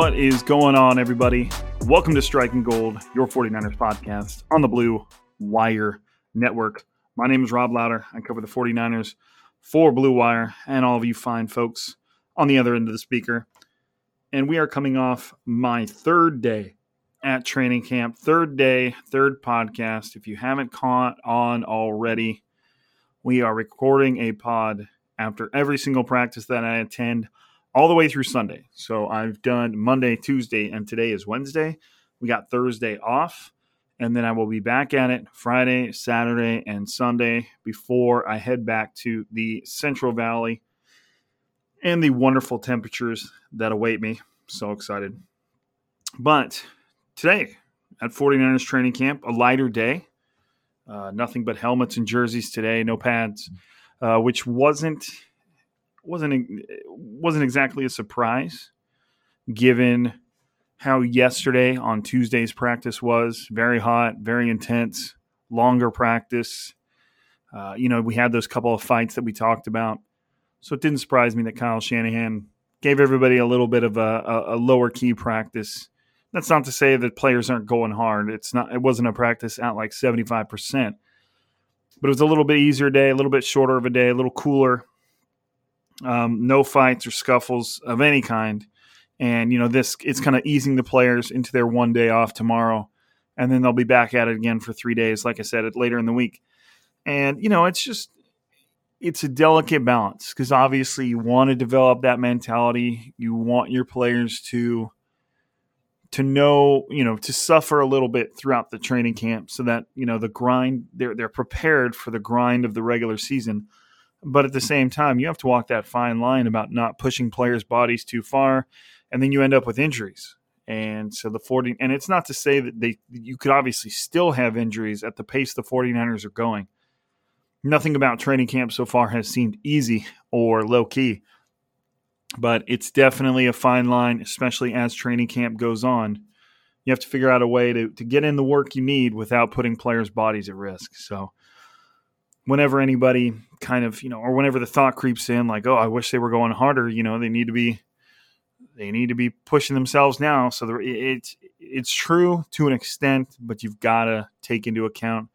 What is going on, everybody? Welcome to Striking Gold, your 49ers podcast on the Blue Wire Network. My name is Rob Louder. I cover the 49ers for Blue Wire and all of you fine folks on the other end of the speaker. And we are coming off my third day at training camp, third day, third podcast. If you haven't caught on already, we are recording a pod after every single practice that I attend all the way through Sunday. So I've done Monday, Tuesday, and today is Wednesday. We got Thursday off, and then I will be back at it Friday, Saturday, and Sunday before I head back to the Central Valley and the wonderful temperatures that await me. So excited. But today at 49ers training camp, a lighter day. Uh, nothing but helmets and jerseys today, no pads, uh, which wasn't wasn't wasn't exactly a surprise, given how yesterday on Tuesday's practice was very hot, very intense, longer practice. Uh, you know, we had those couple of fights that we talked about, so it didn't surprise me that Kyle Shanahan gave everybody a little bit of a, a, a lower key practice. That's not to say that players aren't going hard. It's not. It wasn't a practice at like seventy five percent, but it was a little bit easier day, a little bit shorter of a day, a little cooler. Um, no fights or scuffles of any kind, and you know this it's kind of easing the players into their one day off tomorrow, and then they'll be back at it again for three days. Like I said, later in the week, and you know it's just it's a delicate balance because obviously you want to develop that mentality. You want your players to to know, you know, to suffer a little bit throughout the training camp so that, you know, the grind they're they're prepared for the grind of the regular season. But at the same time, you have to walk that fine line about not pushing players' bodies too far and then you end up with injuries. And so the 40 and it's not to say that they you could obviously still have injuries at the pace the 49ers are going nothing about training camp so far has seemed easy or low key. But it's definitely a fine line, especially as training camp goes on. You have to figure out a way to, to get in the work you need without putting players' bodies at risk. So, whenever anybody kind of, you know, or whenever the thought creeps in, like, oh, I wish they were going harder, you know, they need to be. They need to be pushing themselves now. So it's it's true to an extent, but you've got to take into account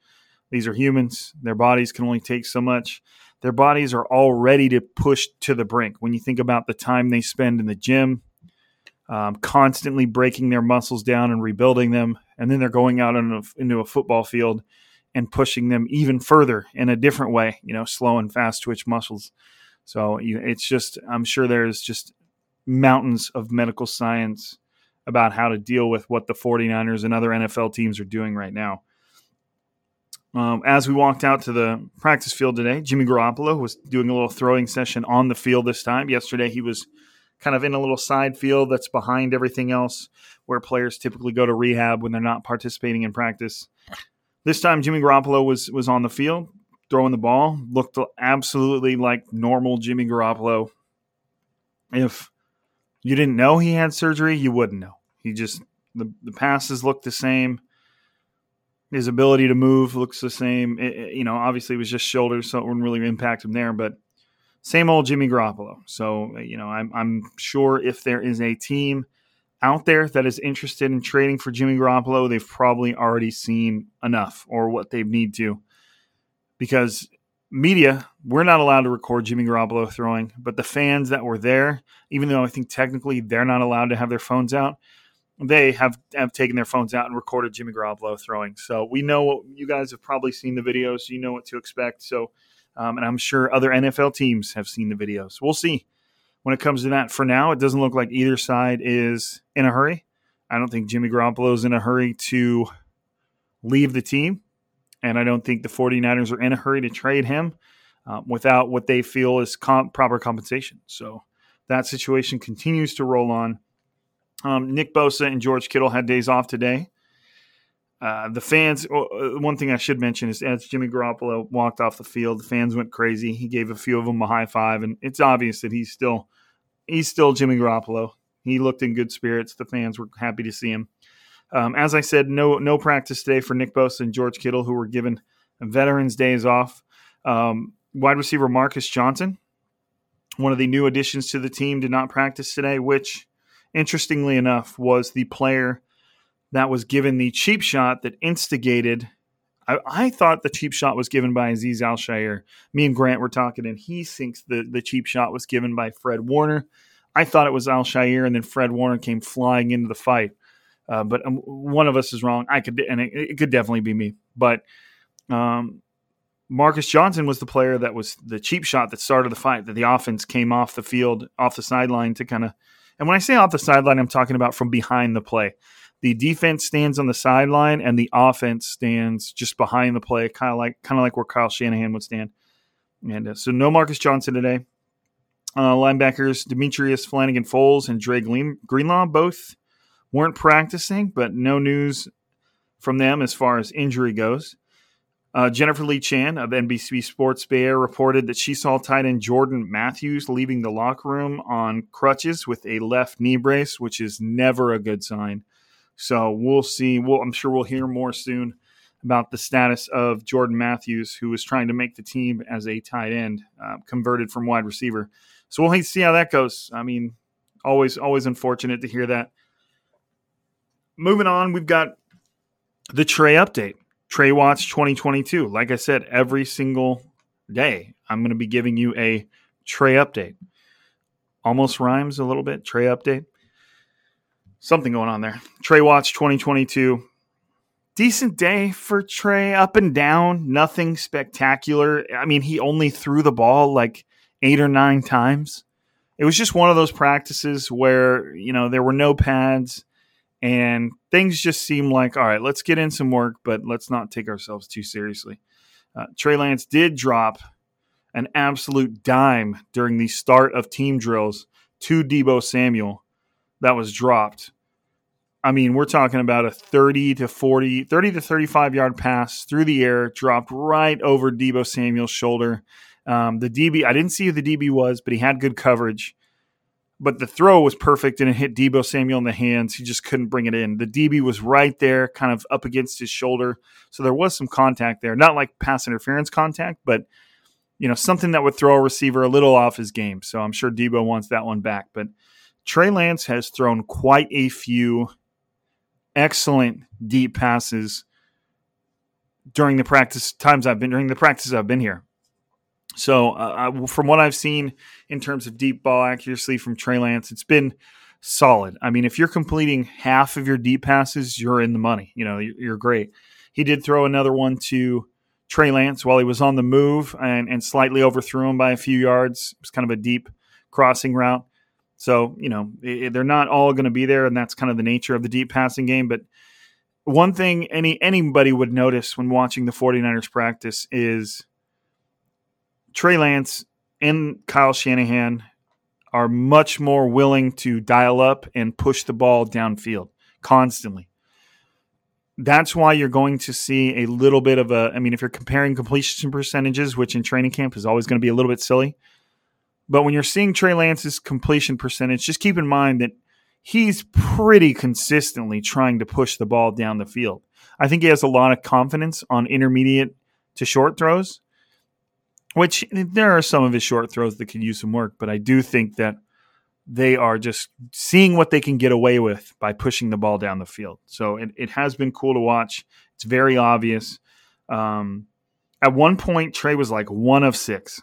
these are humans. Their bodies can only take so much. Their bodies are all ready to push to the brink. When you think about the time they spend in the gym, um, constantly breaking their muscles down and rebuilding them, and then they're going out a, into a football field and pushing them even further in a different way, you know, slow and fast twitch muscles. So you, it's just, I'm sure there's just mountains of medical science about how to deal with what the 49ers and other NFL teams are doing right now. Um, as we walked out to the practice field today, Jimmy Garoppolo was doing a little throwing session on the field this time. Yesterday, he was kind of in a little side field that's behind everything else, where players typically go to rehab when they're not participating in practice. This time, Jimmy Garoppolo was was on the field throwing the ball, looked absolutely like normal Jimmy Garoppolo. If you didn't know he had surgery, you wouldn't know. He just the the passes look the same. His ability to move looks the same. It, it, you know, obviously it was just shoulders, so it wouldn't really impact him there. But same old Jimmy Garoppolo. So you know, I'm I'm sure if there is a team out there that is interested in trading for Jimmy Garoppolo, they've probably already seen enough or what they need to. Because media, we're not allowed to record Jimmy Garoppolo throwing, but the fans that were there, even though I think technically they're not allowed to have their phones out, they have, have taken their phones out and recorded Jimmy Garoppolo throwing. So we know what you guys have probably seen the videos. You know what to expect. So, um, and I'm sure other NFL teams have seen the videos. We'll see when it comes to that. For now, it doesn't look like either side is in a hurry. I don't think Jimmy Garoppolo is in a hurry to leave the team. And I don't think the 49ers are in a hurry to trade him uh, without what they feel is comp- proper compensation. So that situation continues to roll on. Um, Nick Bosa and George Kittle had days off today. Uh, the fans, one thing I should mention is as Jimmy Garoppolo walked off the field, the fans went crazy. He gave a few of them a high five, and it's obvious that he's still he's still Jimmy Garoppolo. He looked in good spirits. The fans were happy to see him. Um, as I said, no no practice today for Nick Bosa and George Kittle, who were given Veterans Days off. Um, wide receiver Marcus Johnson, one of the new additions to the team, did not practice today, which interestingly enough, was the player that was given the cheap shot that instigated. I, I thought the cheap shot was given by Azeez Al Me and Grant were talking, and he thinks the, the cheap shot was given by Fred Warner. I thought it was Al and then Fred Warner came flying into the fight. Uh, but um, one of us is wrong. I could, and it, it could definitely be me. But um, Marcus Johnson was the player that was the cheap shot that started the fight. That the offense came off the field, off the sideline to kind of and when I say off the sideline, I'm talking about from behind the play. The defense stands on the sideline, and the offense stands just behind the play, kind of like kind of like where Kyle Shanahan would stand. And uh, so, no Marcus Johnson today. Uh, linebackers Demetrius Flannigan-Fowles and Dre Greenlaw both weren't practicing, but no news from them as far as injury goes. Uh, Jennifer Lee Chan of NBC Sports Bay Area reported that she saw tight end Jordan Matthews leaving the locker room on crutches with a left knee brace, which is never a good sign. So we'll see. We'll, I'm sure we'll hear more soon about the status of Jordan Matthews, who was trying to make the team as a tight end, uh, converted from wide receiver. So we'll see how that goes. I mean, always, always unfortunate to hear that. Moving on, we've got the Trey update. Trey Watch 2022. Like I said, every single day, I'm going to be giving you a Trey update. Almost rhymes a little bit. Trey update. Something going on there. Trey Watch 2022. Decent day for Trey, up and down, nothing spectacular. I mean, he only threw the ball like eight or nine times. It was just one of those practices where, you know, there were no pads and things just seem like all right let's get in some work but let's not take ourselves too seriously uh, trey lance did drop an absolute dime during the start of team drills to deebo samuel that was dropped i mean we're talking about a 30 to 40 30 to 35 yard pass through the air dropped right over Deebo samuel's shoulder um, the db i didn't see who the db was but he had good coverage but the throw was perfect and it hit Deebo Samuel in the hands. He just couldn't bring it in. The DB was right there, kind of up against his shoulder. So there was some contact there. Not like pass interference contact, but you know, something that would throw a receiver a little off his game. So I'm sure Deebo wants that one back. But Trey Lance has thrown quite a few excellent deep passes during the practice times I've been during the practice I've been here. So, uh, from what I've seen in terms of deep ball accuracy from Trey Lance, it's been solid. I mean, if you're completing half of your deep passes, you're in the money. You know, you're great. He did throw another one to Trey Lance while he was on the move and, and slightly overthrew him by a few yards. It was kind of a deep crossing route. So, you know, it, they're not all going to be there, and that's kind of the nature of the deep passing game. But one thing any anybody would notice when watching the 49ers practice is Trey Lance and Kyle Shanahan are much more willing to dial up and push the ball downfield constantly. That's why you're going to see a little bit of a. I mean, if you're comparing completion percentages, which in training camp is always going to be a little bit silly, but when you're seeing Trey Lance's completion percentage, just keep in mind that he's pretty consistently trying to push the ball down the field. I think he has a lot of confidence on intermediate to short throws, which there are some of his short throws that could use some work, but I do think that they are just seeing what they can get away with by pushing the ball down the field. So it, it has been cool to watch. It's very obvious. Um, at one point, Trey was like one of six,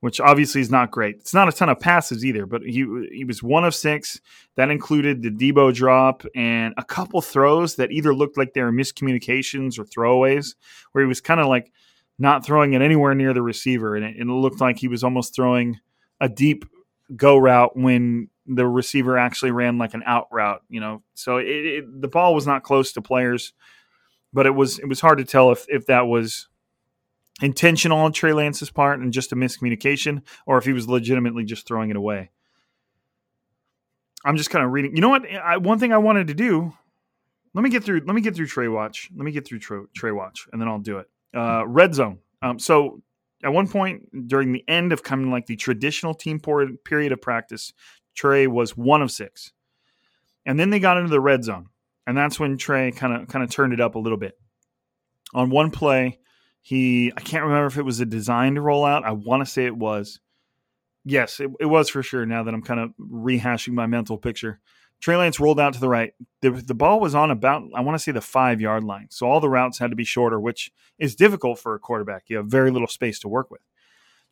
which obviously is not great. It's not a ton of passes either, but he he was one of six. That included the Deebo drop and a couple throws that either looked like they were miscommunications or throwaways, where he was kind of like not throwing it anywhere near the receiver, and it, it looked like he was almost throwing a deep go route when the receiver actually ran like an out route, you know. So it, it, the ball was not close to players, but it was it was hard to tell if if that was intentional on Trey Lance's part and just a miscommunication, or if he was legitimately just throwing it away. I'm just kind of reading. You know what? I, one thing I wanted to do. Let me get through. Let me get through Trey Watch. Let me get through Trey, Watch, and then I'll do it. Uh, red zone. Um, so at one point during the end of coming like the traditional team period of practice, Trey was one of six, and then they got into the red zone, and that's when Trey kind of kind of turned it up a little bit. On one play, he I can't remember if it was a designed rollout. I want to say it was. Yes, it, it was for sure. Now that I'm kind of rehashing my mental picture, Trey Lance rolled out to the right. The, the ball was on about, I want to say, the five yard line. So all the routes had to be shorter, which is difficult for a quarterback. You have very little space to work with.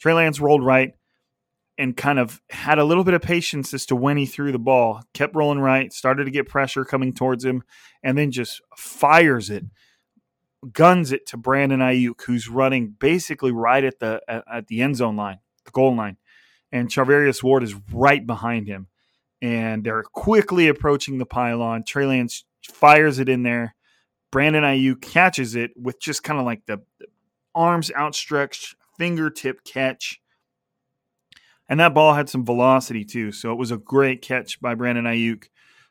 Trey Lance rolled right and kind of had a little bit of patience as to when he threw the ball, kept rolling right, started to get pressure coming towards him, and then just fires it, guns it to Brandon Aiyuk, who's running basically right at the at, the end zone line, the goal line. And Charvarius Ward is right behind him and they're quickly approaching the pylon. Trey Lance fires it in there. Brandon Aiyuk catches it with just kind of like the, the arms outstretched, fingertip catch. And that ball had some velocity too. So it was a great catch by Brandon Aiyuk,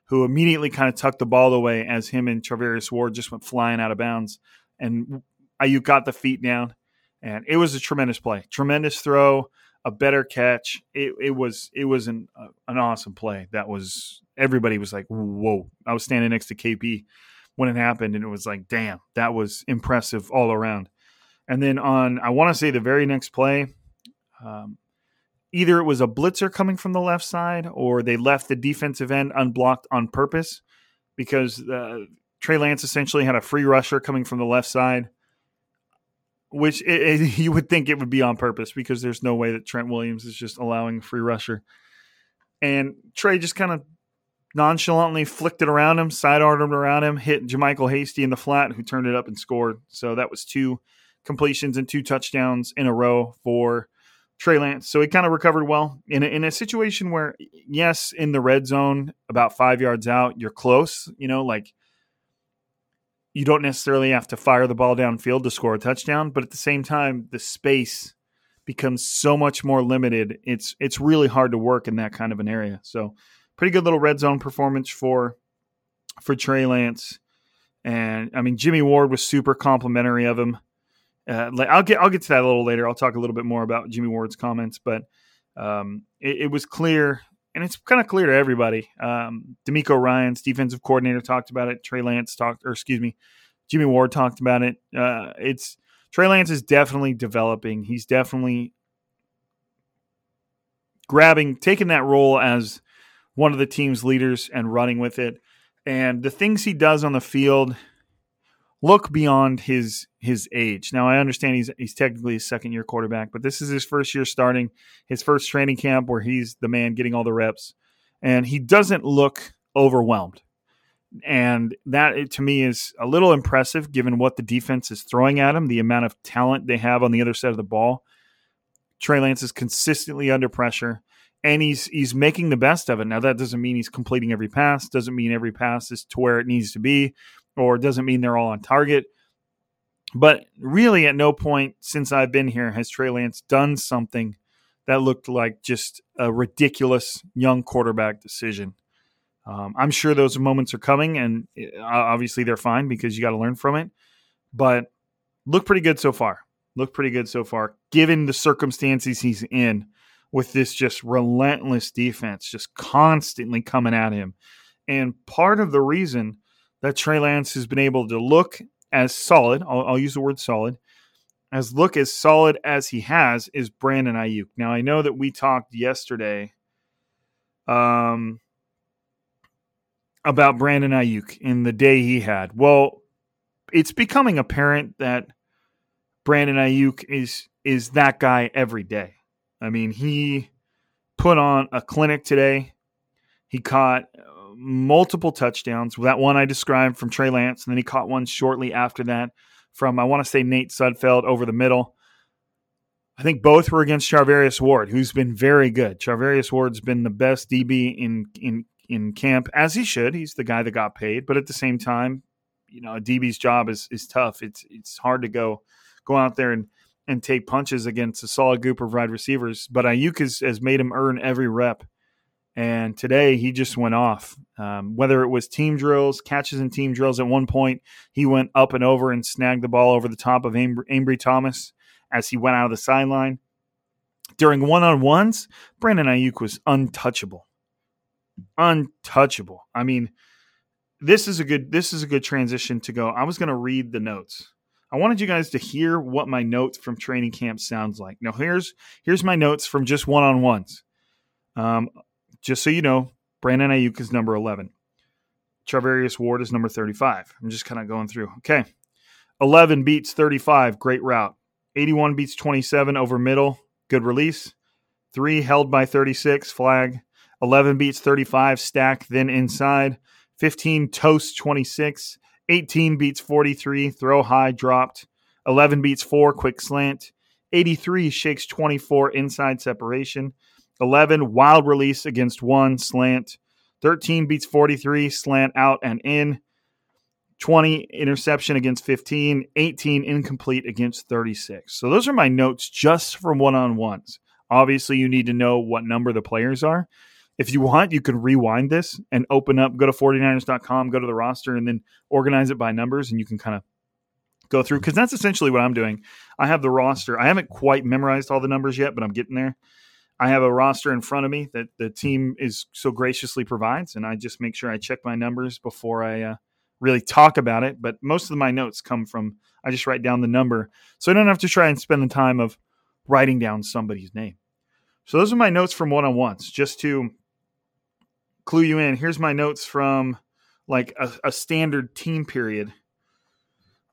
who immediately kind of tucked the ball away as him and Charvarius Ward just went flying out of bounds. And Aiyuk got the feet down. And it was a tremendous play. Tremendous throw a better catch. It, it was it was an uh, an awesome play. That was everybody was like, "Whoa!" I was standing next to KP when it happened, and it was like, "Damn, that was impressive all around." And then on, I want to say the very next play, um, either it was a blitzer coming from the left side, or they left the defensive end unblocked on purpose because uh, Trey Lance essentially had a free rusher coming from the left side which it, it, you would think it would be on purpose because there's no way that Trent Williams is just allowing a free rusher. And Trey just kind of nonchalantly flicked it around him, side armed around him, hit JaMycal Hasty in the flat, who turned it up and scored. So that was two completions and two touchdowns in a row for Trey Lance. So he kind of recovered well in a, in a situation where, yes, in the red zone, about five yards out, you're close. You know, like you don't necessarily have to fire the ball downfield to score a touchdown, but at the same time, the space becomes so much more limited. It's it's really hard to work in that kind of an area. So, pretty good little red zone performance for for Trey Lance, and I mean Jimmie Ward was super complimentary of him. Uh, I'll get I'll get to that a little later. I'll talk a little bit more about Jimmie Ward's comments, but um, it, it, was clear and it's kind of clear to everybody. Um, DeMeco Ryans defensive coordinator talked about it. Trey Lance talked, or excuse me, Jimmie Ward talked about it. Uh, it's Trey Lance is definitely developing. He's definitely grabbing, taking that role as one of the team's leaders and running with it. And the things he does on the field look beyond his his age. Now I understand he's he's technically a second year quarterback, but this is his first year starting, his first training camp where he's the man getting all the reps, and he doesn't look overwhelmed. And that to me is a little impressive given what the defense is throwing at him, the amount of talent they have on the other side of the ball. Trey Lance is consistently under pressure and he's he's making the best of it. Now that doesn't mean he's completing every pass, doesn't mean every pass is to where it needs to be or doesn't mean they're all on target. But really, at no point since I've been here has Trey Lance done something that looked like just a ridiculous young quarterback decision. Um, I'm sure those moments are coming, and uh, obviously they're fine because you got to learn from it. But look pretty good so far. Look pretty good so far, given the circumstances he's in with this just relentless defense, just constantly coming at him. And part of the reason that Trey Lance has been able to look as solid, I'll, I'll use the word solid, as look as solid as he has is Brandon Aiyuk. Now I know that we talked yesterday um, about Brandon Aiyuk in the day he had. Well, it's becoming apparent that Brandon Aiyuk is is that guy every day. I mean, he put on a clinic today. He caught multiple touchdowns. That one I described from Trey Lance, and then he caught one shortly after that from I want to say Nate Sudfeld over the middle. I think both were against Charvarius Ward, who's been very good. Charvarius Ward's been the best DB in in in camp, as he should. He's the guy that got paid, but at the same time, you know, a DB's job is is tough. It's it's hard to go go out there and and take punches against a solid group of wide receivers. But Aiyuk has, has made him earn every rep. And today he just went off. Um, whether it was team drills, catches and team drills, at one point he went up and over and snagged the ball over the top of Ambry Thomas as he went out of the sideline. During one on ones, Brandon Aiyuk was untouchable. Untouchable. I mean, this is a good this is a good transition to go. I was going to read the notes. I wanted you guys to hear what my notes from training camp sounds like. Now here's here's my notes from just one on ones. Um, just so you know, Brandon Aiyuk is number eleven. Charvarius Ward is number thirty-five. I'm just kind of going through. Okay, eleven beats thirty-five. Great route. Eighty-one beats twenty-seven over middle. Good release. Three held by thirty-six. Flag. Eleven beats thirty-five. Stack then inside. 15 toast 26, 18 beats 43, throw high dropped, 11 beats 4, quick slant, 83 shakes 24 inside separation, 11 wild release against 1 slant, 13 beats 43 slant out and in, 20 interception against 15, 18 incomplete against 36. So those are my notes just from one-on-ones. Obviously, you need to know what number the players are if you want, you can rewind this and open up, go to 49ers.com, go to the roster, and then organize it by numbers, and you can kind of go through because that's essentially what I'm doing. I have the roster. I haven't quite memorized all the numbers yet, but I'm getting there. I have a roster in front of me that the team is so graciously provides, and I just make sure I check my numbers before I uh, really talk about it. But most of my notes come from I just write down the number, so I don't have to try and spend the time of writing down somebody's name. So those are my notes from one on ones, just to clue you in. Here's my notes from like a, a standard team period.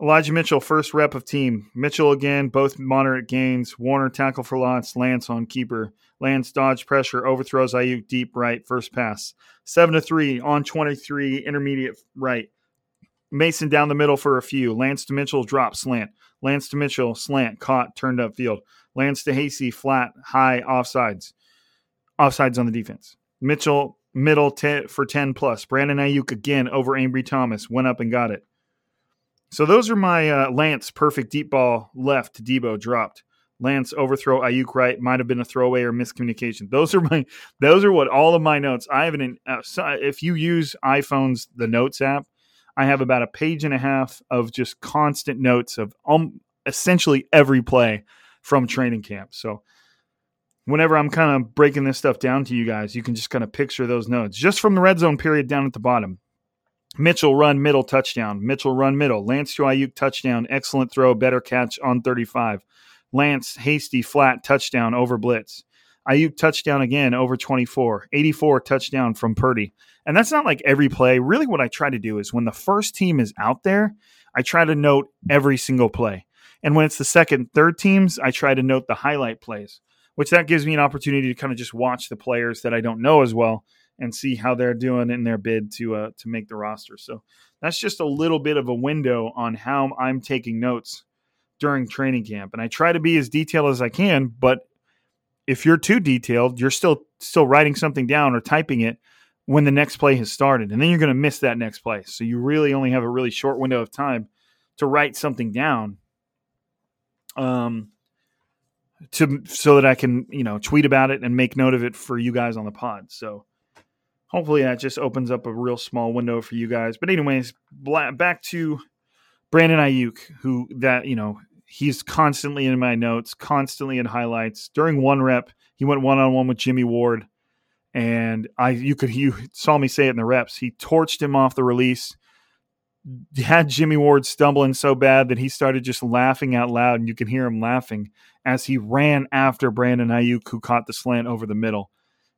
Elijah Mitchell, first rep of team. Mitchell again, both moderate gains. Warner tackle for lots. Lance on keeper. Lance dodge pressure, overthrows Aiyuk deep right, first pass. Seven to three on 23, intermediate right. Mason down the middle for a few. Lance to Mitchell, drop, slant. Lance to Mitchell, slant, caught, turned up field. Lance to Hasty flat, high, offsides. Offsides on the defense. Mitchell middle t- for 10 plus. Brandon Aiyuk again over Ambry Thomas went up and got it. So those are my uh, Lance perfect deep ball left to Deebo dropped. Lance overthrow Aiyuk right might have been a throwaway or miscommunication. Those are my those are what all of my notes. I have an uh, if you use iPhone's the Notes app, I have about a page and a half of just constant notes of um, essentially every play from training camp. So whenever I'm kind of breaking this stuff down to you guys, you can just kind of picture those notes just from the red zone period down at the bottom. Mitchell run middle touchdown. Mitchell run middle. Lance to Aiyuk touchdown. Excellent throw. Better catch on 35. Lance hasty flat touchdown over blitz. Aiyuk touchdown again over 24. 84 touchdown from Purdy. And that's not like every play. Really, what I try to do is when the first team is out there, I try to note every single play. And when it's the second, third teams, I try to note the highlight plays which that gives me an opportunity to kind of just watch the players that I don't know as well and see how they're doing in their bid to uh, to make the roster. So that's just a little bit of a window on how I'm taking notes during training camp, and I try to be as detailed as I can. But if you're too detailed, you're still still writing something down or typing it when the next play has started, and then you're going to miss that next play. So you really only have a really short window of time to write something down. Um, to so that I can you know tweet about it and make note of it for you guys on the pod. So hopefully that just opens up a real small window for you guys. But anyways, back to Brandon Aiyuk, who that you know he's constantly in my notes, constantly in highlights. During one rep, he went one on one with Jimmie Ward, and I you could you saw me say it in the reps. He torched him off the release. Had Jimmie Ward stumbling so bad that he started just laughing out loud, and you can hear him laughing as he ran after Brandon Aiyuk, who caught the slant over the middle.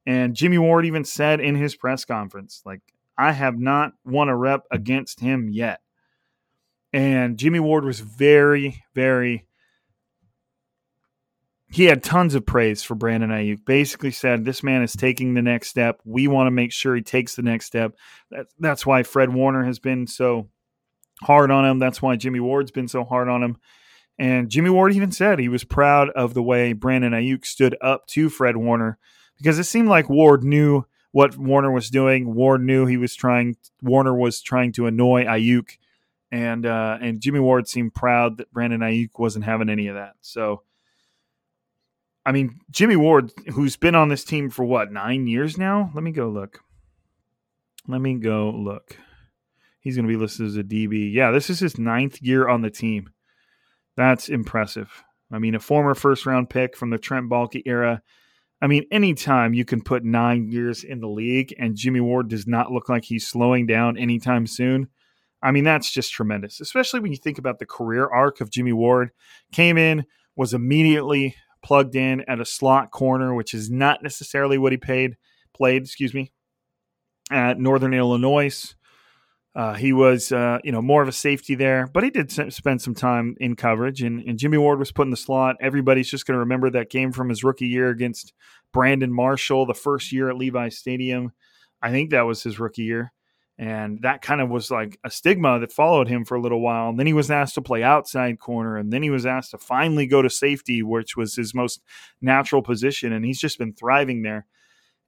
And Jimmie Ward even said in his press conference, like, I have not won a rep against him yet. And Jimmie Ward was very, very he had tons of praise for Brandon Aiyuk. Basically said this man is taking the next step. We want to make sure he takes the next step. That, that's why Fred Warner has been so hard on him. That's why Jimmie Ward's been so hard on him. And Jimmie Ward even said he was proud of the way Brandon Aiyuk stood up to Fred Warner because it seemed like Ward knew what Warner was doing. Ward knew he was trying. Warner was trying to annoy Aiyuk, and uh, and Jimmie Ward seemed proud that Brandon Aiyuk wasn't having any of that. So I mean, Jimmie Ward, who's been on this team for what, nine years now? Let me go look. Let me go look. He's going to be listed as a DB. Yeah, this is his ninth year on the team. That's impressive. I mean, a former first round pick from the Trent Baalke era. I mean, anytime you can put nine years in the league and Jimmie Ward does not look like he's slowing down anytime soon. I mean, that's just tremendous, especially when you think about the career arc of Jimmie Ward. Came in, was immediately plugged in at a slot corner, which is not necessarily what he paid played. Excuse me, at Northern Illinois. Uh, he was, uh, you know, more of a safety there, but he did spend some time in coverage. And, and Jimmie Ward was put in the slot. Everybody's just going to remember that game from his rookie year against Brandon Marshall, the first year at Levi Stadium. I think that was his rookie year. And that kind of was like a stigma that followed him for a little while. And then he was asked to play outside corner. And then he was asked to finally go to safety, which was his most natural position. And he's just been thriving there.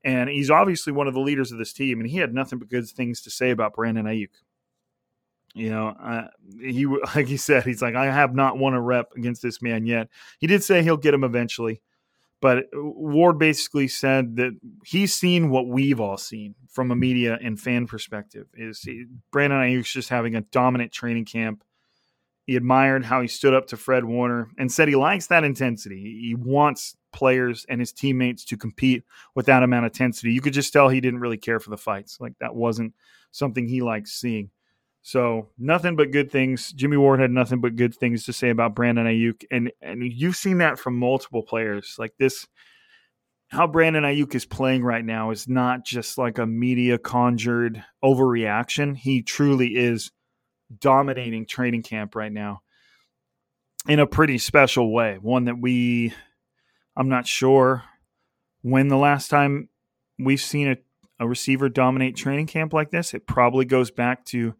And he's obviously one of the leaders of this team. And he had nothing but good things to say about Brandon Aiyuk. You know, uh, he like he said, he's like, I have not won a rep against this man yet. He did say he'll get him eventually. But Ward basically said that he's seen what we've all seen from a media and fan perspective. Is he, Brandon Aiyuk's just having a dominant training camp. He admired how he stood up to Fred Warner and said he likes that intensity. He wants players and his teammates to compete with that amount of intensity. You could just tell he didn't really care for the fights. Like that wasn't something he liked seeing. So nothing but good things. Jimmie Ward had nothing but good things to say about Brandon Aiyuk, and and you've seen that from multiple players. Like this, how Brandon Aiyuk is playing right now is not just like a media conjured overreaction. He truly is dominating training camp right now in a pretty special way. One that we, I'm not sure when the last time we've seen a, a receiver dominate training camp like this. It probably goes back to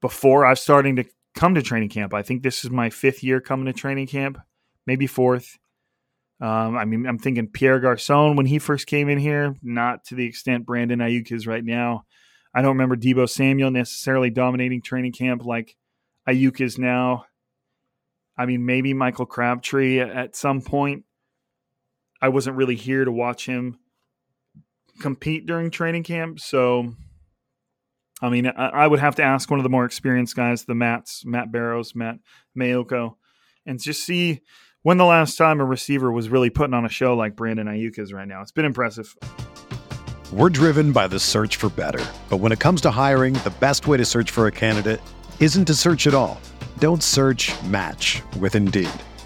before I was starting to come to training camp. I think this is my fifth year coming to training camp, maybe fourth. Um, I mean, I'm thinking Pierre Garcon when he first came in here, not to the extent Brandon Aiyuk is right now. I don't remember Deebo Samuel necessarily dominating training camp like Aiyuk is now. I mean, maybe Michael Crabtree at some point. I wasn't really here to watch him compete during training camp, so I mean, I, I, would have to ask one of the more experienced guys, the Mats, Matt Barrows, Matt Maiocco, and just see when the last time a receiver was really putting on a show like Brandon Aiyuk is right now. It's been impressive. We're driven by the search for better. But when it comes to hiring, the best way to search for a candidate isn't to search at all. Don't search match with Indeed.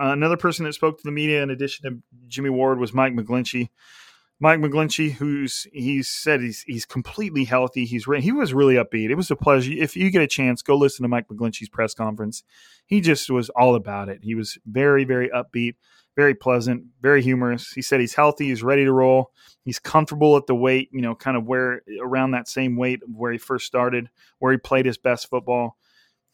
Uh, another person that spoke to the media in addition to Jimmie Ward was Mike McGlinchey. Mike McGlinchey, who's he said he's he's completely healthy. He's re- he was really upbeat. It was a pleasure. If you get a chance, go listen to Mike McGlinchey's press conference. He just was all about it. He was very very upbeat, very pleasant, very humorous. He said he's healthy. He's ready to roll. He's comfortable at the weight, you know, kind of where around that same weight where he first started, where he played his best football.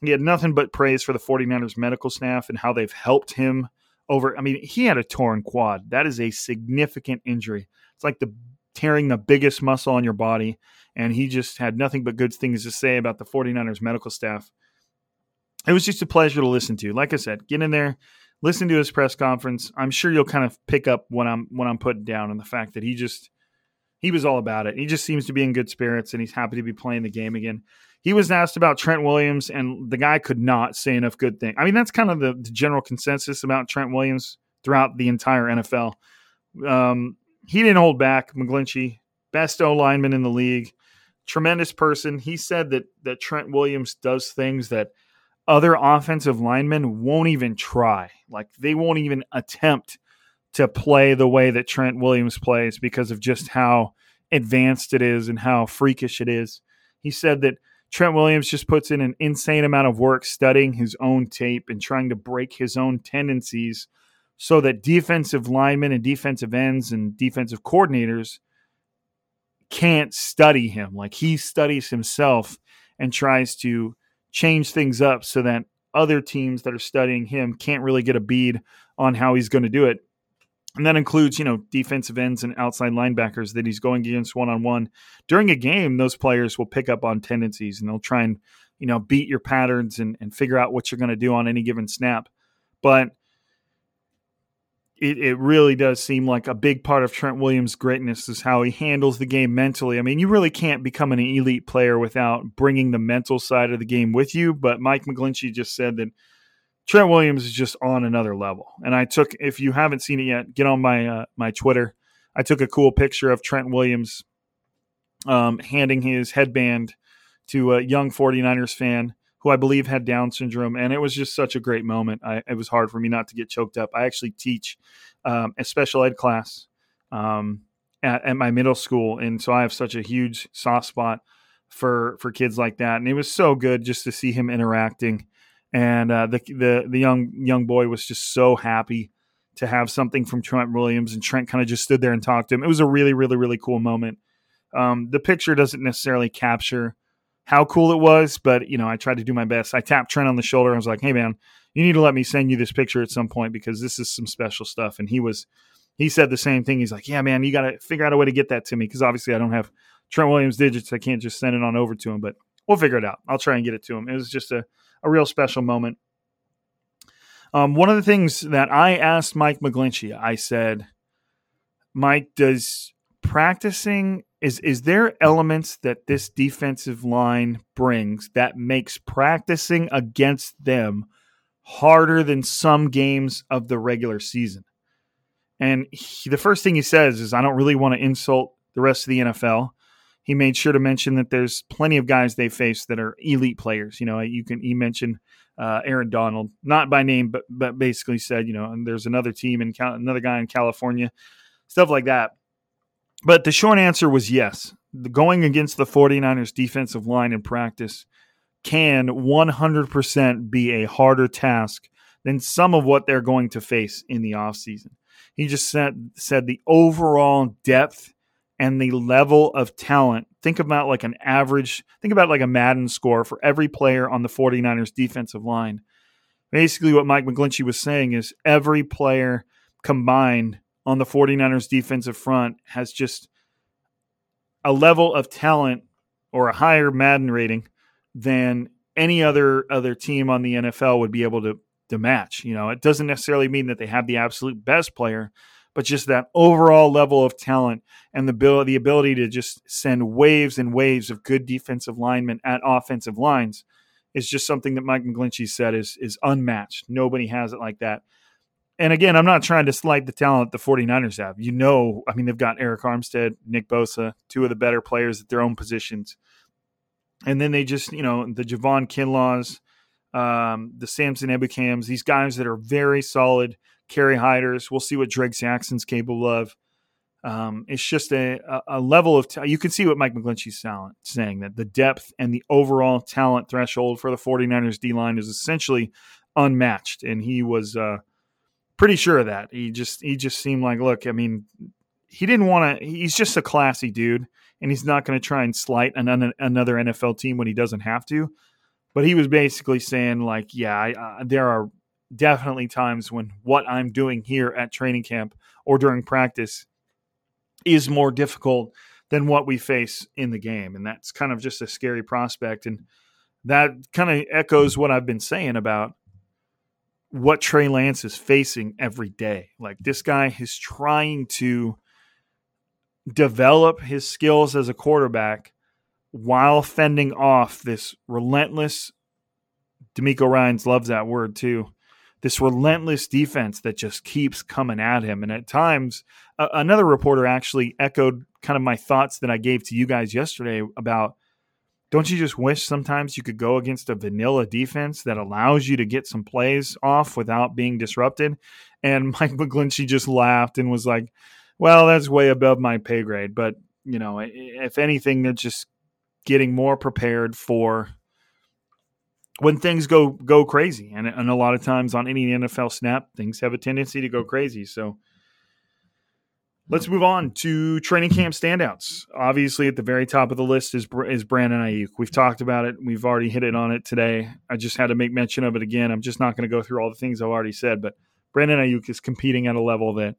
He had nothing but praise for the 49ers medical staff and how they've helped him over. I mean, he had a torn quad. That is a significant injury. It's like the tearing the biggest muscle on your body. And he just had nothing but good things to say about the 49ers medical staff. It was just a pleasure to listen to. Like I said, get in there, listen to his press conference. I'm sure you'll kind of pick up what I'm what I'm putting down and the fact that he just he was all about it. He just seems to be in good spirits and he's happy to be playing the game again he was asked about Trent Williams, and the guy could not say enough good things. I mean, that's kind of the, the general consensus about Trent Williams throughout the entire NFL. Um, he didn't hold back. McGlinchey, best O lineman in the league, tremendous person. He said that that Trent Williams does things that other offensive linemen won't even try. Like they won't even attempt to play the way that Trent Williams plays because of just how advanced it is and how freakish it is. He said that Trent Williams just puts in an insane amount of work studying his own tape and trying to break his own tendencies so that defensive linemen and defensive ends and defensive coordinators can't study him. Like he studies himself and tries to change things up so that other teams that are studying him can't really get a bead on how he's going to do it and that includes, you know, defensive ends and outside linebackers that he's going against one on one. During a game, those players will pick up on tendencies and they'll try and, you know, beat your patterns and, and figure out what you're going to do on any given snap. But it, it really does seem like a big part of Trent Williams' greatness is how he handles the game mentally. I mean, you really can't become an elite player without bringing the mental side of the game with you. But Mike McGlinchey just said that Trent Williams is just on another level. And I took, if you haven't seen it yet, get on my uh, my Twitter. I took a cool picture of Trent Williams um, handing his headband to a young 49ers fan who I believe had Down syndrome. And it was just such a great moment. I, it was hard for me not to get choked up. I actually teach um, a special ed class um, at, at my middle school. And so I have such a huge soft spot for for kids like that. And it was so good just to see him interacting and uh, the the the young young boy was just so happy to have something from Trent Williams, and Trent kind of just stood there and talked to him. It was a really really really cool moment. Um, the picture doesn't necessarily capture how cool it was, but you know I tried to do my best. I tapped Trent on the shoulder I was like, "Hey man, you need to let me send you this picture at some point because this is some special stuff." And he was he said the same thing. He's like, "Yeah man, you got to figure out a way to get that to me because obviously I don't have Trent Williams digits. I can't just send it on over to him, but we'll figure it out. I'll try and get it to him." It was just a a real special moment. Um, one of the things that I asked Mike McGlinchey, I said, Mike, does practicing is is there elements that this defensive line brings that makes practicing against them harder than some games of the regular season? And he, the first thing he says is, I don't really want to insult the rest of the NFL he made sure to mention that there's plenty of guys they face that are elite players. You know, you can he mentioned uh, Aaron Donald, not by name, but but basically said, you know, and there's another team in Cal- another guy in California, stuff like that. But the short answer was yes. The, going against the 49ers defensive line in practice can 100% be a harder task than some of what they're going to face in the offseason. He just said said the overall depth and the level of talent. Think about like an average, think about like a Madden score for every player on the 49ers defensive line. basically what Mike McGlinchey was saying is every player combined on the 49ers defensive front has just a level of talent or a higher Madden rating than any other other team on the NFL would be able to to match. You know, it doesn't necessarily mean that they have the absolute best player, but just that overall level of talent and the ability, the ability to just send waves and waves of good defensive linemen at offensive lines is just something that Mike McGlinchey said is is unmatched. Nobody has it like that. And again, I'm not trying to slight the talent the 49ers have. You know, I mean, they've got Arik Armstead, Nick Bosa, two of the better players at their own positions. And then they just, you know, the Javon Kinlaws, um, the Samson Ebukam's, these guys that are very solid Kerry Hyders. We'll see what Drake Jackson's capable of. Um, it's just a, a level of t- you can see what Mike McGlinchey's saying that the depth and the overall talent threshold for the 49ers D line is essentially unmatched, and he was uh, pretty sure of that. He just he just seemed like, look, I mean, he didn't want to. He's just a classy dude, and he's not going to try and slight an, another NFL team when he doesn't have to. But he was basically saying, like, yeah, I, there are definitely times when what I'm doing here at training camp or during practice is more difficult than what we face in the game. And that's kind of just a scary prospect. And that kind of echoes what I've been saying about what Trey Lance is facing every day. Like this guy is trying to develop his skills as a quarterback while fending off this relentless DeMeco Ryans loves that word too this relentless defense that just keeps coming at him. And at times, uh, another reporter actually echoed kind of my thoughts that I gave to you guys yesterday about don't you just wish sometimes you could go against a vanilla defense that allows you to get some plays off without being disrupted? And Mike McGlinchey just laughed and was like, well, that's way above my pay grade. But, you know, if anything, they're just getting more prepared for when things go go crazy, and and a lot of times on any NFL snap, things have a tendency to go crazy. So let's move on to training camp standouts. Obviously, at the very top of the list is is Brandon Aiyuk. We've talked about it. We've already hit it on it today. I just had to make mention of it again. I'm just not going to go through all the things I've already said, but Brandon Aiyuk is competing at a level that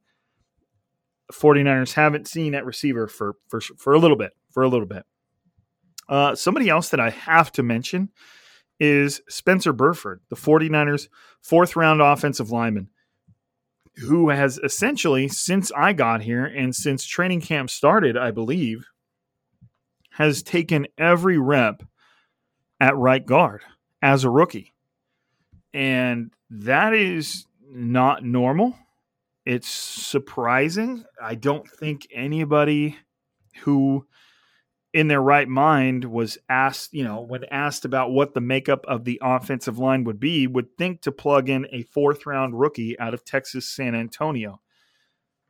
49ers haven't seen at receiver for for for a little bit. For a little bit. Uh, somebody else that I have to mention is Spencer Burford, the 49ers' fourth round offensive lineman, who has essentially, since I got here and since training camp started, I believe, has taken every rep at right guard as a rookie. And that is not normal. It's surprising. I don't think anybody who in their right mind was asked, you know, when asked about what the makeup of the offensive line would be, would think to plug in a fourth round rookie out of Texas San Antonio.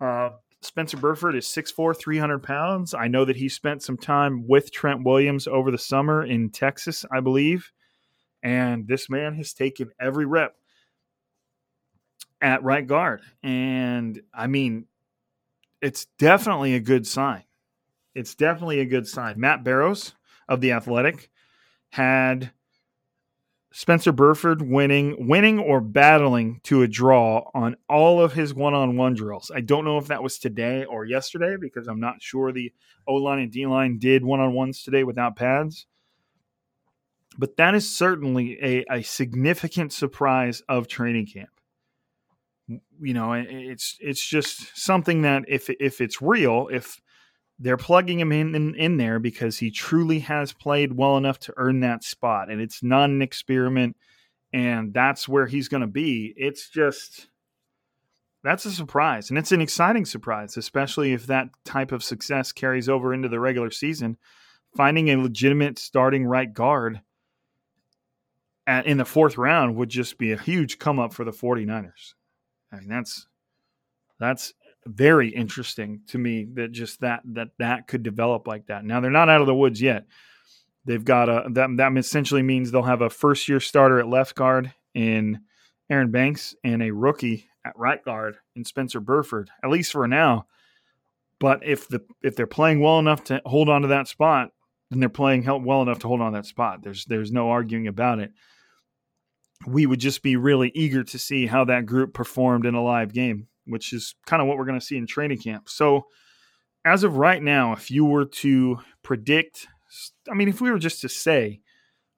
Uh, Spencer Burford is 6'4, 300 pounds. I know that he spent some time with Trent Williams over the summer in Texas, I believe. And this man has taken every rep at right guard. And I mean, it's definitely a good sign it's definitely a good sign. Matt Barrows of the Athletic had Spencer Burford winning, winning or battling to a draw on all of his one-on-one drills. I don't know if that was today or yesterday because I'm not sure the O line and D line did one-on-ones today without pads. But that is certainly a, a significant surprise of training camp. You know, it's it's just something that if if it's real, if they're plugging him in, in, in there because he truly has played well enough to earn that spot, and it's not an experiment, and that's where he's going to be. It's just that's a surprise, and it's an exciting surprise, especially if that type of success carries over into the regular season. Finding a legitimate starting right guard at, in the fourth round would just be a huge come up for the 49ers. I mean, that's that's very interesting to me that just that that that could develop like that. Now they're not out of the woods yet. They've got a that that essentially means they'll have a first year starter at left guard in Aaron Banks and a rookie at right guard in Spencer Burford, at least for now. But if the if they're playing well enough to hold on to that spot, then they're playing well enough to hold on to that spot. There's there's no arguing about it. we would just be really eager to see how that group performed in a live game, which is kind of what we're going to see in training camp. So, as of right now, if you were to predict, I mean, if we were just to say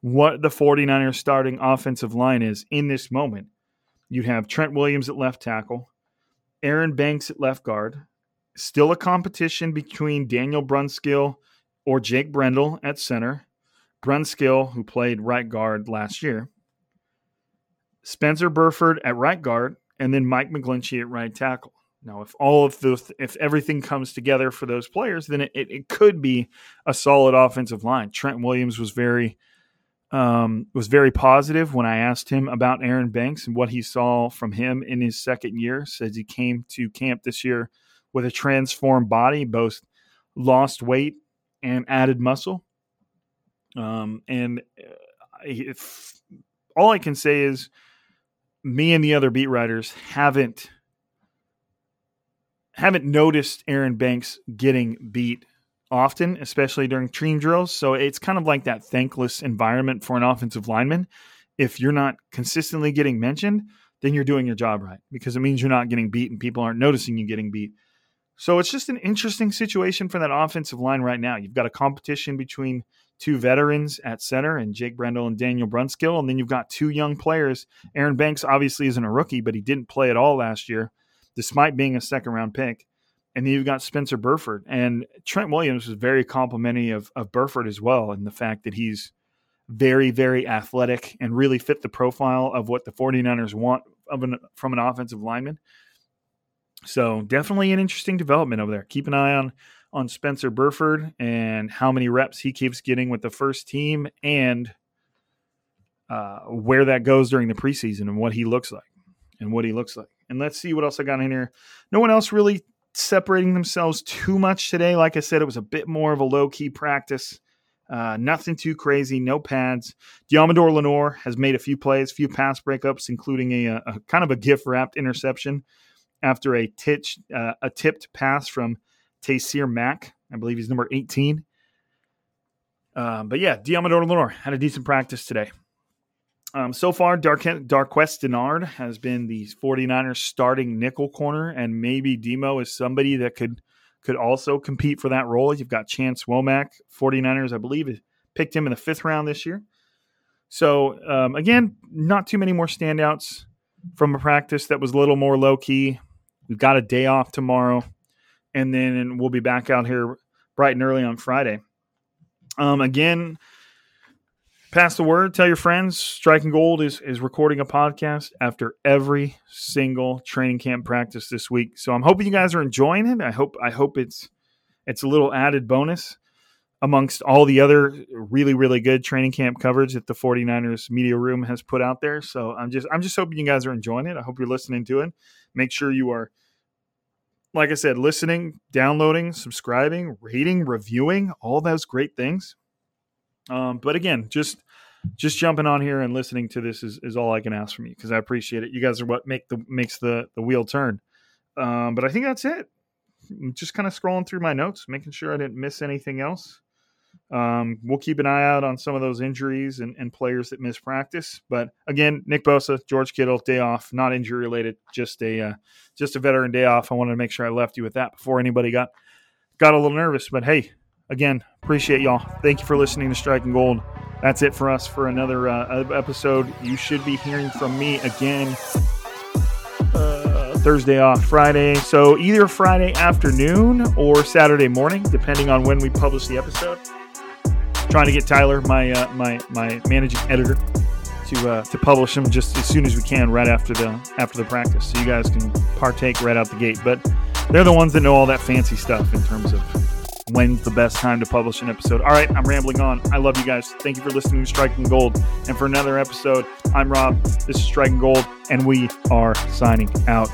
what the 49ers starting offensive line is in this moment, you'd have Trent Williams at left tackle, Aaron Banks at left guard, still a competition between Daniel Brunskill or Jake Brendel at center, Brunskill, who played right guard last year, Spencer Burford at right guard, and then Mike McGlinchey at right tackle. Now, if all of the if everything comes together for those players, then it, it, could be a solid offensive line. Trent Williams was very um, was very positive when I asked him about Aaron Banks and what he saw from him in his second year. Says he came to camp this year with a transformed body, both lost weight and added muscle. Um, and uh, if, all I can say is, me and the other beat writers haven't haven't noticed Aaron Banks getting beat often, especially during team drills. So it's kind of like that thankless environment for an offensive lineman. If you're not consistently getting mentioned, then you're doing your job right because it means you're not getting beat and people aren't noticing you getting beat. So it's just an interesting situation for that offensive line right now. You've got a competition between two veterans at center and Jake Brendel and Daniel Brunskill, and then you've got two young players. Aaron Banks obviously isn't a rookie, but he didn't play at all last year, despite being a second round pick. And then you've got Spencer Burford. And Trent Williams was very complimentary of, of Burford as well, and the fact that he's very, very athletic and really fit the profile of what the 49ers want of an, from an offensive lineman. So definitely an interesting development over there. Keep an eye on on Spencer Burford and how many reps he keeps getting with the first team and uh, where that goes during the preseason and what he looks like and what he looks like. And let's see what else I got in here. No one else really separating themselves too much today. Like I said, it was a bit more of a low key practice. Uh, nothing too crazy, no pads. Deommodore Lenoir has made a few plays, few pass breakups, including a, a kind of a gift wrapped interception after a, titch, uh, a tipped pass from Taysir Mack. I believe he's number 18. Um, but yeah, Deommodore Lenoir had a decent practice today. Um, so far, Dark, Darqueze Dennard has been the 49ers starting nickel corner, and maybe Demo is somebody that could could also compete for that role. You've got Chance Womack, 49ers, I believe, picked him in the fifth round this year. So, um, again, not too many more standouts from a practice that was a little more low key. We've got a day off tomorrow, and then we'll be back out here bright and early on Friday. Um, again, pass the word. Tell your friends. Striking Gold is is recording a podcast after every single training camp practice this week. So I'm hoping you guys are enjoying it. I hope I hope it's it's a little added bonus amongst all the other really really good training camp coverage that the 49ers media room has put out there. So I'm just I'm just hoping you guys are enjoying it. I hope you're listening to it. Make sure you are like I said, listening, downloading, subscribing, rating, reviewing, all those great things. Um, but again, just just jumping on here and listening to this is, is all I can ask from you because I appreciate it. You guys are what make the makes the the wheel turn. Um, but I think that's it. I'm just kind of scrolling through my notes, making sure I didn't miss anything else. Um, we'll keep an eye out on some of those injuries and, and players that miss practice. But again, Nick Bosa, George Kittle, day off, not injury related, just a uh, just a veteran day off. I wanted to make sure I left you with that before anybody got got a little nervous. But hey, again, appreciate y'all. Thank you for listening to Striking Gold. That's it for us for another uh, episode. You should be hearing from me again uh, Thursday off, Friday. So either Friday afternoon or Saturday morning, depending on when we publish the episode. Trying to get Tyler, my uh, my my managing editor, to uh, to publish them just as soon as we can, right after the after the practice, so you guys can partake right out the gate. But they're the ones that know all that fancy stuff in terms of when's the best time to publish an episode. All right, I'm rambling on. I love you guys. Thank you for listening to Striking Gold. And for another episode, I'm Rob. This is Striking Gold, and we are signing out.